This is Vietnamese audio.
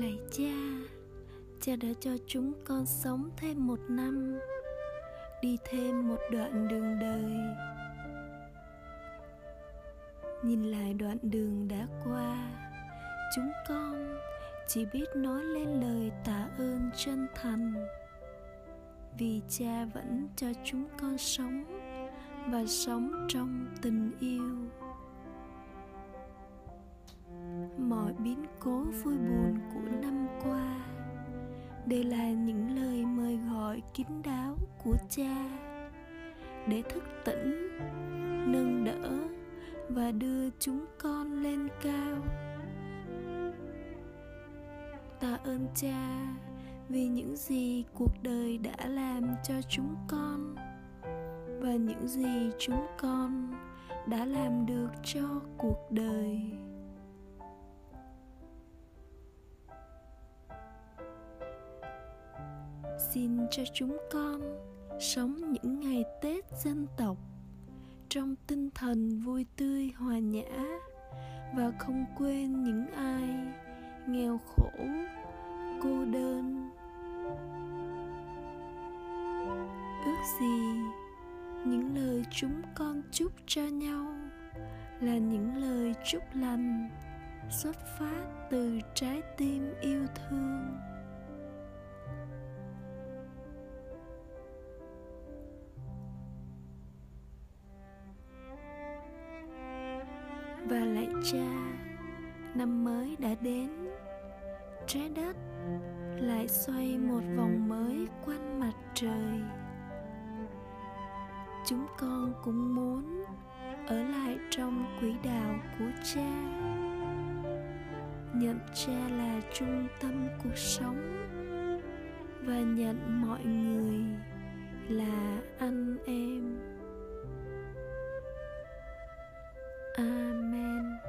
lạy cha cha đã cho chúng con sống thêm một năm, đi thêm một đoạn đường đời. Nhìn lại đoạn đường đã qua, chúng con chỉ biết nói lên lời tạ ơn chân thành. Vì cha vẫn cho chúng con sống và sống trong tình yêu. Mọi biến cố vui buồn của năm qua. Đều là những lời mời gọi kín đáo của cha để thức tỉnh, nâng đỡ và đưa chúng con lên cao. Tạ ơn cha vì những gì cuộc đời đã làm cho chúng con và những gì chúng con đã làm được cho cuộc đời. Xin cho chúng con sống những ngày tết dân tộc trong tinh thần vui tươi, hòa nhã và không quên những ai nghèo khổ, cô đơn. Ước gì những lời chúng con chúc cho nhau là những lời chúc lành xuất phát từ trái tim yêu thương. Và lạy cha, năm mới đã đến. Trái đất lại xoay một vòng mới quanh mặt trời. Chúng con cũng muốn ở lại trong quỹ đạo của cha. Nhận cha là trung tâm cuộc sống và nhận mọi người. Amen.